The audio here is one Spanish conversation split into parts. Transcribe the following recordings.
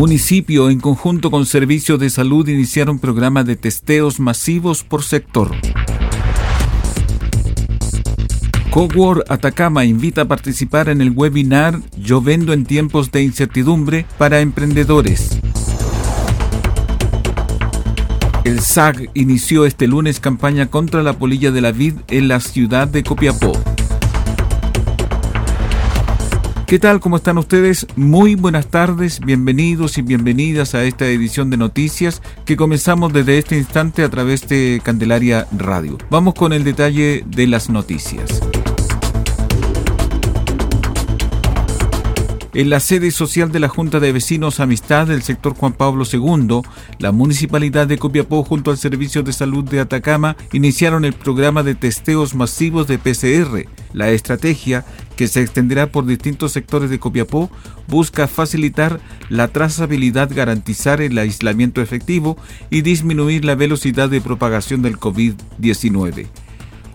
Municipio, en conjunto con Servicios de Salud, iniciaron programa de testeos masivos por sector. Cowork Atacama invita a participar en el webinar Yo en tiempos de incertidumbre para emprendedores. El SAG inició este lunes campaña contra la polilla de la vid en la ciudad de Copiapó. ¿Qué tal? ¿Cómo están ustedes? Muy buenas tardes, bienvenidos y bienvenidas a esta edición de noticias que comenzamos desde este instante a través de Candelaria Radio. Vamos con el detalle de las noticias. En la sede social de la Junta de Vecinos Amistad del sector Juan Pablo II, la Municipalidad de Copiapó junto al Servicio de Salud de Atacama iniciaron el programa de testeos masivos de PCR. La estrategia, que se extenderá por distintos sectores de Copiapó, busca facilitar la trazabilidad, garantizar el aislamiento efectivo y disminuir la velocidad de propagación del COVID-19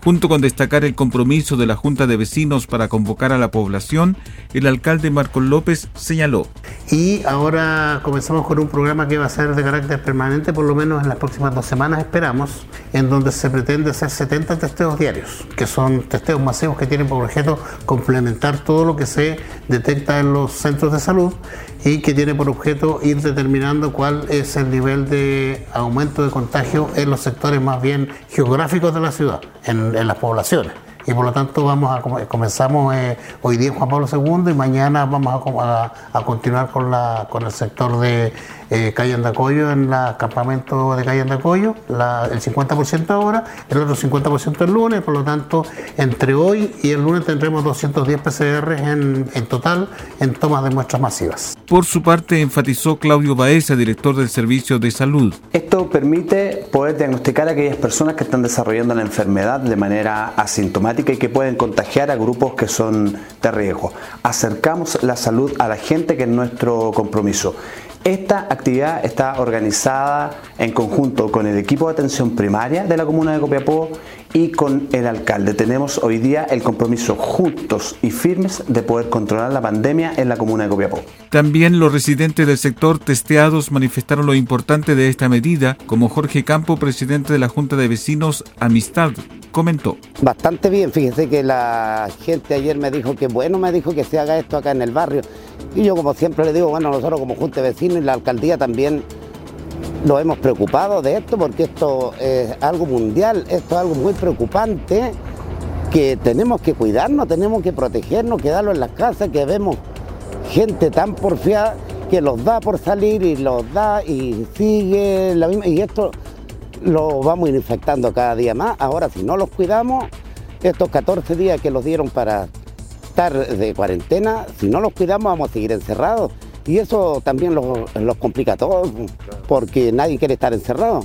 junto con destacar el compromiso de la Junta de Vecinos para convocar a la población, el alcalde Marcos López señaló. Y ahora comenzamos con un programa que va a ser de carácter permanente, por lo menos en las próximas dos semanas esperamos, en donde se pretende hacer 70 testeos diarios, que son testeos masivos que tienen por objeto complementar todo lo que se detecta en los centros de salud y que tiene por objeto ir determinando cuál es el nivel de aumento de contagio en los sectores más bien geográficos de la ciudad, en, las poblaciones. Y por lo tanto vamos a comenzamos eh, hoy día en Juan Pablo II y mañana vamos a, a, continuar con la con el sector de eh, Calle Andacoyo en el campamento de Calle Andacoyo, el 50% ahora, el otro 50% el lunes, por lo tanto, entre hoy y el lunes tendremos 210 PCR en, en total en tomas de muestras masivas. Por su parte, enfatizó Claudio Baeza, director del Servicio de Salud. Esto permite poder diagnosticar a aquellas personas que están desarrollando la enfermedad de manera asintomática y que pueden contagiar a grupos que son de riesgo. Acercamos la salud a la gente que es nuestro compromiso. Esta actividad está organizada en conjunto con el equipo de atención primaria de la comuna de Copiapó y con el alcalde. Tenemos hoy día el compromiso justos y firmes de poder controlar la pandemia en la comuna de Copiapó. También los residentes del sector testeados manifestaron lo importante de esta medida, como Jorge Campo, presidente de la Junta de Vecinos Amistad, comentó. Bastante bien, fíjese que la gente ayer me dijo que bueno, me dijo que se haga esto acá en el barrio. Y yo como siempre le digo, bueno, nosotros como Junta de Vecinos y la alcaldía también nos hemos preocupado de esto porque esto es algo mundial, esto es algo muy preocupante que tenemos que cuidarnos, tenemos que protegernos, quedarlo en las casas, que vemos gente tan porfiada que los da por salir y los da y sigue la misma. Y esto lo vamos infectando cada día más. Ahora, si no los cuidamos, estos 14 días que los dieron para estar de cuarentena, si no los cuidamos, vamos a seguir encerrados. Y eso también los, complica a todos, porque nadie quiere estar encerrado.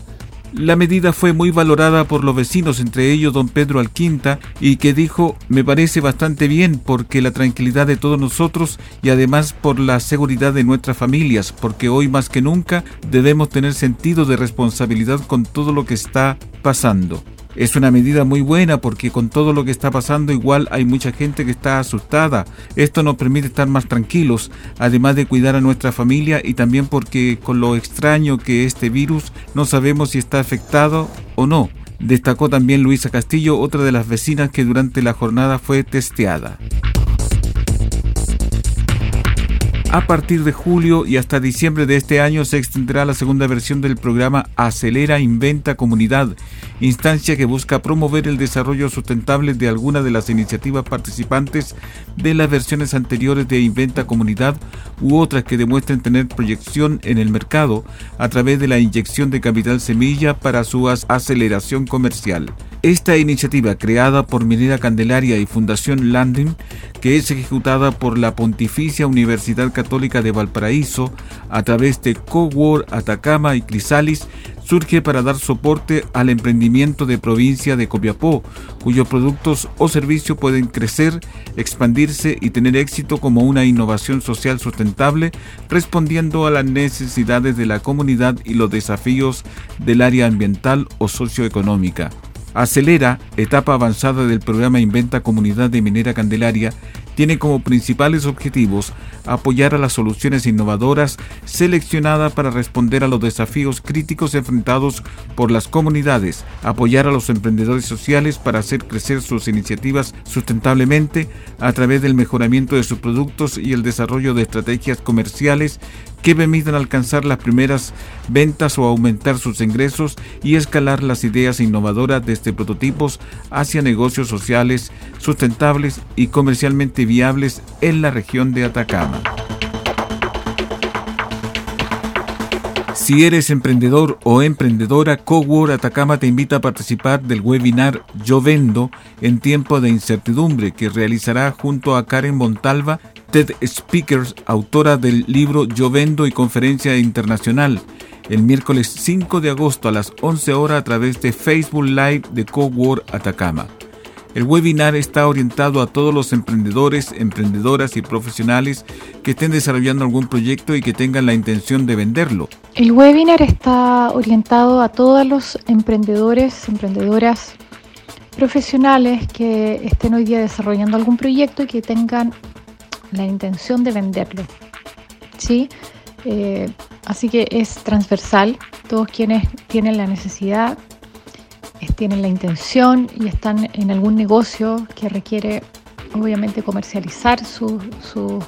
La medida fue muy valorada por los vecinos, entre ellos don Pedro Alquinta, y que dijo, me parece bastante bien porque la tranquilidad de todos nosotros y además por la seguridad de nuestras familias, porque hoy más que nunca debemos tener sentido de responsabilidad con todo lo que está pasando. Es una medida muy buena porque con todo lo que está pasando igual hay mucha gente que está asustada. Esto nos permite estar más tranquilos, además de cuidar a nuestra familia y también porque con lo extraño que este virus no sabemos si está afectado o no. Destacó también Luisa Castillo, otra de las vecinas que durante la jornada fue testeada. A partir de julio y hasta diciembre de este año se extenderá la segunda versión del programa Acelera Inventa Comunidad, instancia que busca promover el desarrollo sustentable de algunas de las iniciativas participantes de las versiones anteriores de Inventa Comunidad u otras que demuestren tener proyección en el mercado a través de la inyección de capital semilla para su aceleración comercial. Esta iniciativa, creada por Minera Candelaria y Fundación Landing, que es ejecutada por la Pontificia Universidad Católica de Valparaíso a través de Cowork Atacama y Crisalis, surge para dar soporte al emprendimiento de provincia de Copiapó, cuyos productos o servicios pueden crecer, expandirse y tener éxito como una innovación social sustentable, respondiendo a las necesidades de la comunidad y los desafíos del área ambiental o socioeconómica. Acelera, etapa avanzada del programa Inventa Comunidad de Minera Candelaria, tiene como principales objetivos apoyar a las soluciones innovadoras seleccionadas para responder a los desafíos críticos enfrentados por las comunidades, apoyar a los emprendedores sociales para hacer crecer sus iniciativas sustentablemente a través del mejoramiento de sus productos y el desarrollo de estrategias comerciales que permitan alcanzar las primeras ventas o aumentar sus ingresos y escalar las ideas innovadoras desde prototipos hacia negocios sociales sustentables y comercialmente viables en la región de Atacama. Si eres emprendedor o emprendedora, Cowork Atacama te invita a participar del webinar Yo Vendo en tiempo de incertidumbre que realizará junto a Karen Montalva TED Speakers, autora del libro Yo Vendo y Conferencia Internacional, el miércoles 5 de agosto a las 11 horas a través de Facebook Live de Cowork Atacama. El webinar está orientado a todos los emprendedores, emprendedoras y profesionales que estén desarrollando algún proyecto y que tengan la intención de venderlo. El webinar está orientado a todos los emprendedores, emprendedoras, profesionales que estén hoy día desarrollando algún proyecto y que tengan la intención de venderlo. ¿sí? Eh, así que es transversal. Todos quienes tienen la necesidad, tienen la intención y están en algún negocio que requiere obviamente comercializar su, su,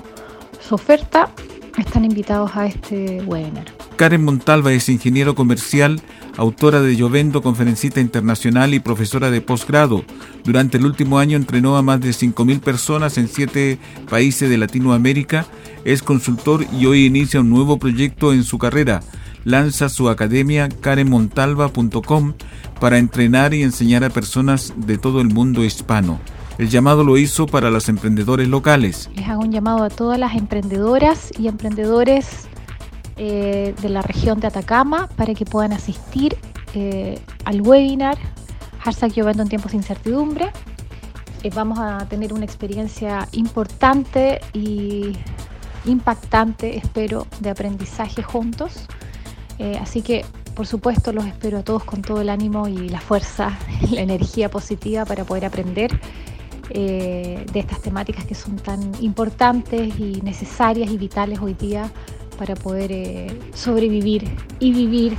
su oferta, están invitados a este webinar. Karen Montalva es ingeniero comercial, autora de Llovendo, conferencista internacional y profesora de posgrado. Durante el último año entrenó a más de 5.000 personas en siete países de Latinoamérica. Es consultor y hoy inicia un nuevo proyecto en su carrera. Lanza su academia karenmontalva.com para entrenar y enseñar a personas de todo el mundo hispano. El llamado lo hizo para los emprendedores locales. Les hago un llamado a todas las emprendedoras y emprendedores eh, de la región de Atacama para que puedan asistir eh, al webinar Hashtag Yo Vendo en Tiempos de Incertidumbre. Eh, vamos a tener una experiencia importante y impactante, espero, de aprendizaje juntos. Así que, por supuesto, los espero a todos con todo el ánimo y la fuerza, la energía positiva para poder aprender de estas temáticas que son tan importantes y necesarias y vitales hoy día para poder eh, sobrevivir y vivir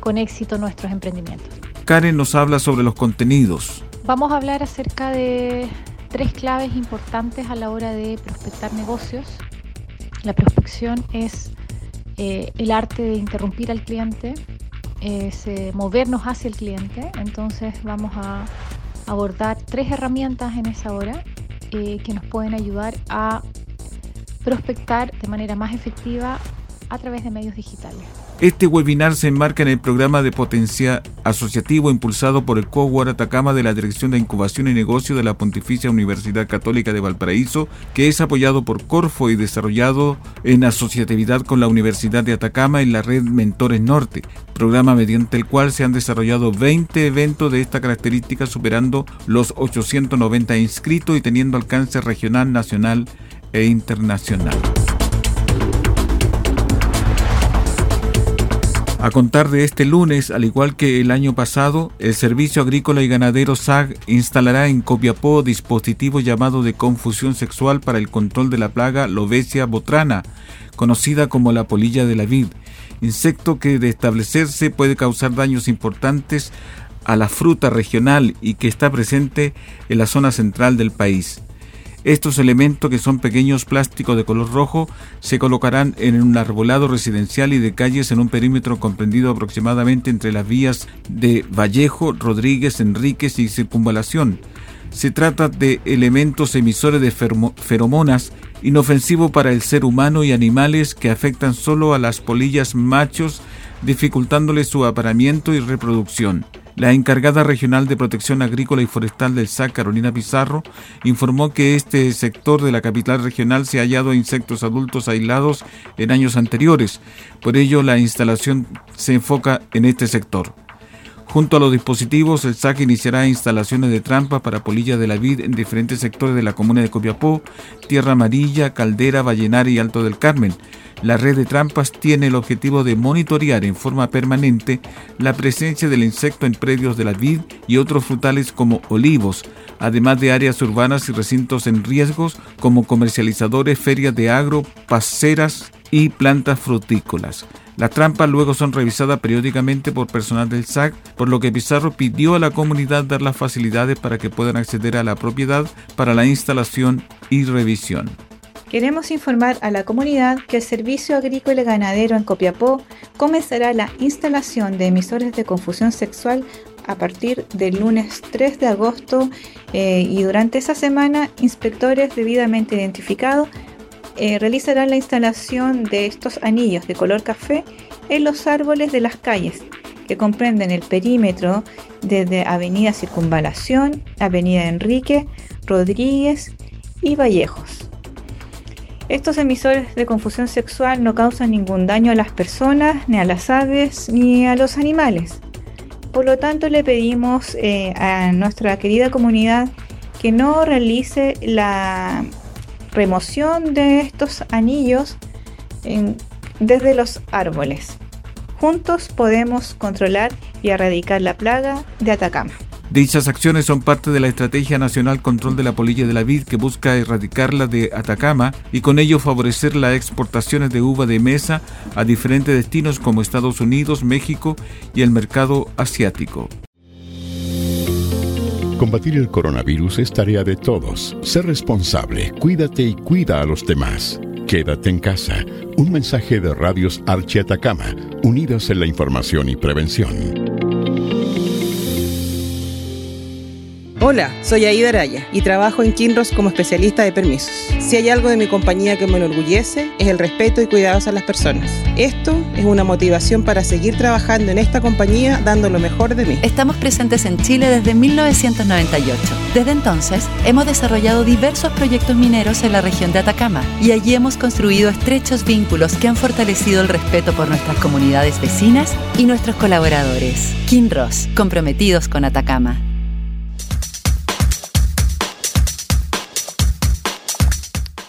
con éxito nuestros emprendimientos. Karen nos habla sobre los contenidos. Vamos a hablar acerca de tres claves importantes a la hora de prospectar negocios. La prospección es eh, el arte de interrumpir al cliente, es eh, movernos hacia el cliente. Entonces vamos a abordar tres herramientas en esa hora que nos pueden ayudar a prospectar de manera más efectiva a través de medios digitales. Este webinar se enmarca en el programa de potencia asociativo impulsado por el Cowork Atacama de la Dirección de Incubación y Negocio de la Pontificia Universidad Católica de Valparaíso, que es apoyado por Corfo y desarrollado en asociatividad con la Universidad de Atacama y la red Mentores Norte, programa mediante el cual se han desarrollado 20 eventos de esta característica superando los 890 inscritos y teniendo alcance regional, nacional e internacional. A contar de este lunes, al igual que el año pasado, el Servicio Agrícola y Ganadero SAG instalará en Copiapó dispositivo llamado de confusión sexual para el control de la plaga Lobesia botrana, conocida como la polilla de la vid, insecto que de establecerse puede causar daños importantes a la fruta regional y que está presente en la zona central del país. Estos elementos, que son pequeños plásticos de color rojo, se colocarán en un arbolado residencial y de calles en un perímetro comprendido aproximadamente entre las vías de Vallejo, Rodríguez, Enríquez y Circunvalación. Se trata de elementos emisores de feromonas inofensivos para el ser humano y animales que afectan solo a las polillas machos, dificultándole su aparamiento y reproducción. La encargada regional de protección agrícola y forestal del SAC, Carolina Pizarro, informó que este sector de la capital regional se ha hallado insectos adultos aislados en años anteriores. Por ello, la instalación se enfoca en este sector. Junto a los dispositivos, el SAC iniciará instalaciones de trampas para polilla de la vid en diferentes sectores de la comuna de Copiapó, Tierra Amarilla, Caldera, Vallenar y Alto del Carmen. La red de trampas tiene el objetivo de monitorear en forma permanente la presencia del insecto en predios de la vid y otros frutales como olivos, además de áreas urbanas y recintos en riesgos como comercializadores, ferias de agro, paseras y plantas frutícolas. Las trampas luego son revisadas periódicamente por personal del SAC, por lo que Pizarro pidió a la comunidad dar las facilidades para que puedan acceder a la propiedad para la instalación y revisión. Queremos informar a la comunidad que el Servicio Agrícola y Ganadero en Copiapó comenzará la instalación de emisores de confusión sexual a partir del lunes 3 de agosto eh, y durante esa semana inspectores debidamente identificados eh, realizarán la instalación de estos anillos de color café en los árboles de las calles que comprenden el perímetro desde Avenida Circunvalación, Avenida Enrique, Rodríguez y Vallejos. Estos emisores de confusión sexual no causan ningún daño a las personas, ni a las aves, ni a los animales. Por lo tanto, le pedimos eh, a nuestra querida comunidad que no realice la remoción de estos anillos desde los árboles. Juntos podemos controlar y erradicar la plaga de Atacama. Dichas acciones son parte de la Estrategia Nacional Control de la Polilla de la Vid que busca erradicarla de Atacama y con ello favorecer las exportaciones de uva de mesa a diferentes destinos como Estados Unidos, México y el mercado asiático. Combatir el coronavirus es tarea de todos. Sé responsable, cuídate y cuida a los demás. Quédate en casa. Un mensaje de Radios Archi Atacama, unidos en la información y prevención. Hola, soy Aida Araya y trabajo en Kinross como especialista de permisos. Si hay algo de mi compañía que me enorgullece, es el respeto y cuidados a las personas. Esto es una motivación para seguir trabajando en esta compañía dando lo mejor de mí. Estamos presentes en Chile desde 1998. Desde entonces, hemos desarrollado diversos proyectos mineros en la región de Atacama y allí hemos construido estrechos vínculos que han fortalecido el respeto por nuestras comunidades vecinas y nuestros colaboradores. Kinross, comprometidos con Atacama.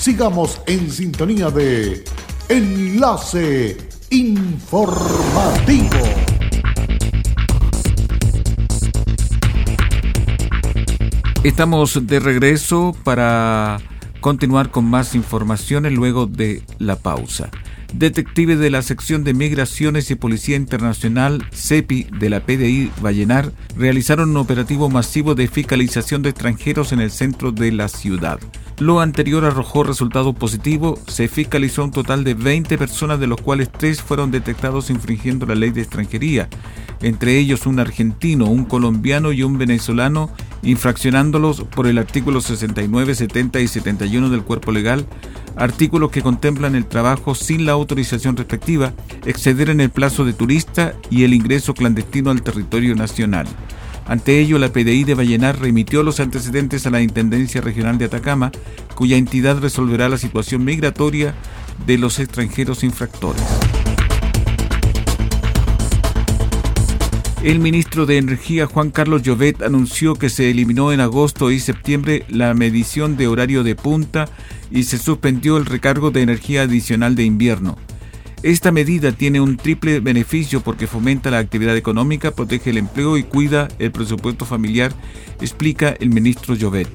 sigamos en sintonía de Enlace Informativo. Estamos de regreso para continuar con más informaciones luego de la pausa. Detectives de la sección de Migraciones y Policía Internacional, CEPI, de la PDI Vallenar, realizaron un operativo masivo de fiscalización de extranjeros en el centro de la ciudad. Lo anterior arrojó resultado positivo, se fiscalizó un total de 20 personas de los cuales 3 fueron detectados infringiendo la ley de extranjería, entre ellos un argentino, un colombiano y un venezolano, infraccionándolos por el artículo 69, 70 y 71 del cuerpo legal, artículos que contemplan el trabajo sin la autorización respectiva, exceder en el plazo de turista y el ingreso clandestino al territorio nacional. Ante ello, la PDI de Vallenar remitió los antecedentes a la Intendencia Regional de Atacama, cuya entidad resolverá la situación migratoria de los extranjeros infractores. El ministro de Energía Juan Carlos Llovet anunció que se eliminó en agosto y septiembre la medición de horario de punta y se suspendió el recargo de energía adicional de invierno. Esta medida tiene un triple beneficio porque fomenta la actividad económica, protege el empleo y cuida el presupuesto familiar, explica el ministro Llovet.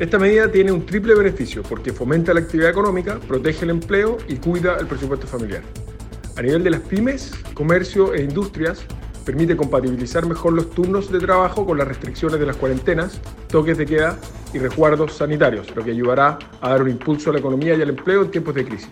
Esta medida tiene un triple beneficio porque fomenta la actividad económica, protege el empleo y cuida el presupuesto familiar. A nivel de las pymes, comercio e industrias, permite compatibilizar mejor los turnos de trabajo con las restricciones de las cuarentenas, toques de queda y resguardos sanitarios, lo que ayudará a dar un impulso a la economía y al empleo en tiempos de crisis.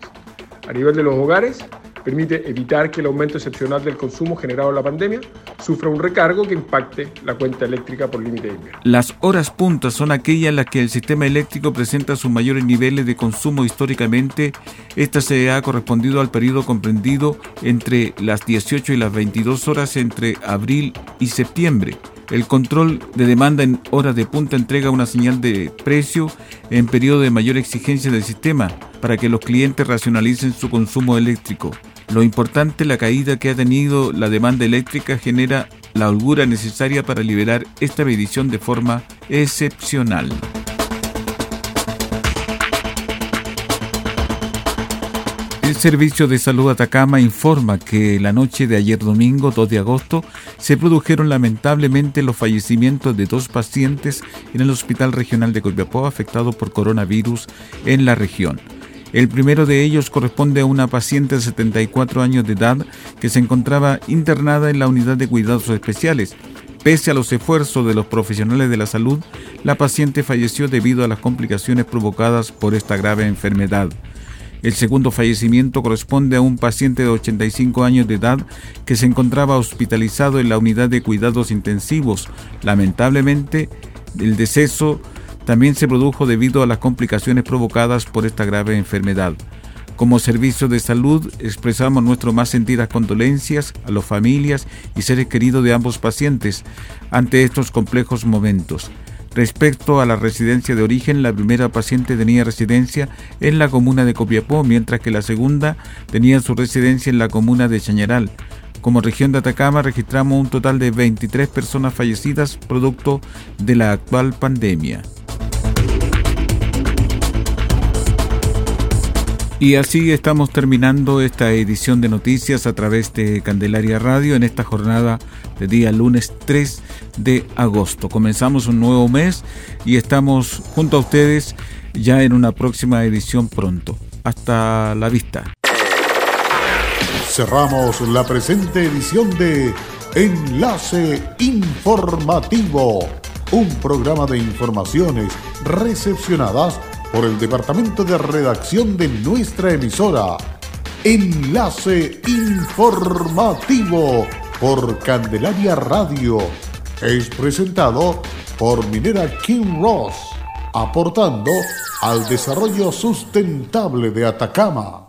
A nivel de los hogares, permite evitar que el aumento excepcional del consumo generado en la pandemia sufra un recargo que impacte la cuenta eléctrica por límite de invierno. Las horas puntas son aquellas en las que el sistema eléctrico presenta sus mayores niveles de consumo históricamente. Esta se ha correspondido al periodo comprendido entre las 18 y las 22 horas entre abril y septiembre. El control de demanda en horas de punta entrega una señal de precio en periodo de mayor exigencia del sistema para que los clientes racionalicen su consumo eléctrico. Lo importante, la caída que ha tenido la demanda eléctrica genera la holgura necesaria para liberar esta medición de forma excepcional. El Servicio de Salud Atacama informa que la noche de ayer domingo 2 de agosto se produjeron lamentablemente los fallecimientos de dos pacientes en el Hospital Regional de Copiapó afectado por coronavirus en la región. El primero de ellos corresponde a una paciente de 74 años de edad que se encontraba internada en la unidad de cuidados especiales. Pese a los esfuerzos de los profesionales de la salud, la paciente falleció debido a las complicaciones provocadas por esta grave enfermedad. El segundo fallecimiento corresponde a un paciente de 85 años de edad que se encontraba hospitalizado en la unidad de cuidados intensivos. Lamentablemente, el deceso también se produjo debido a las complicaciones provocadas por esta grave enfermedad. Como servicio de salud expresamos nuestras más sentidas condolencias a las familias y seres queridos de ambos pacientes ante estos complejos momentos. Respecto a la residencia de origen, la primera paciente tenía residencia en la comuna de Copiapó, mientras que la segunda tenía su residencia en la comuna de Chañaral. Como región de Atacama registramos un total de 23 personas fallecidas producto de la actual pandemia. Y así estamos terminando esta edición de noticias a través de Candelaria Radio en esta jornada de día lunes 3 de agosto. Comenzamos un nuevo mes y estamos junto a ustedes ya en una próxima edición pronto. Hasta la vista. Cerramos la presente edición de Enlace Informativo, un programa de informaciones recepcionadas por el departamento de redacción de nuestra emisora. Enlace informativo por Candelaria Radio. Es presentado por Minera King Ross, aportando al desarrollo sustentable de Atacama.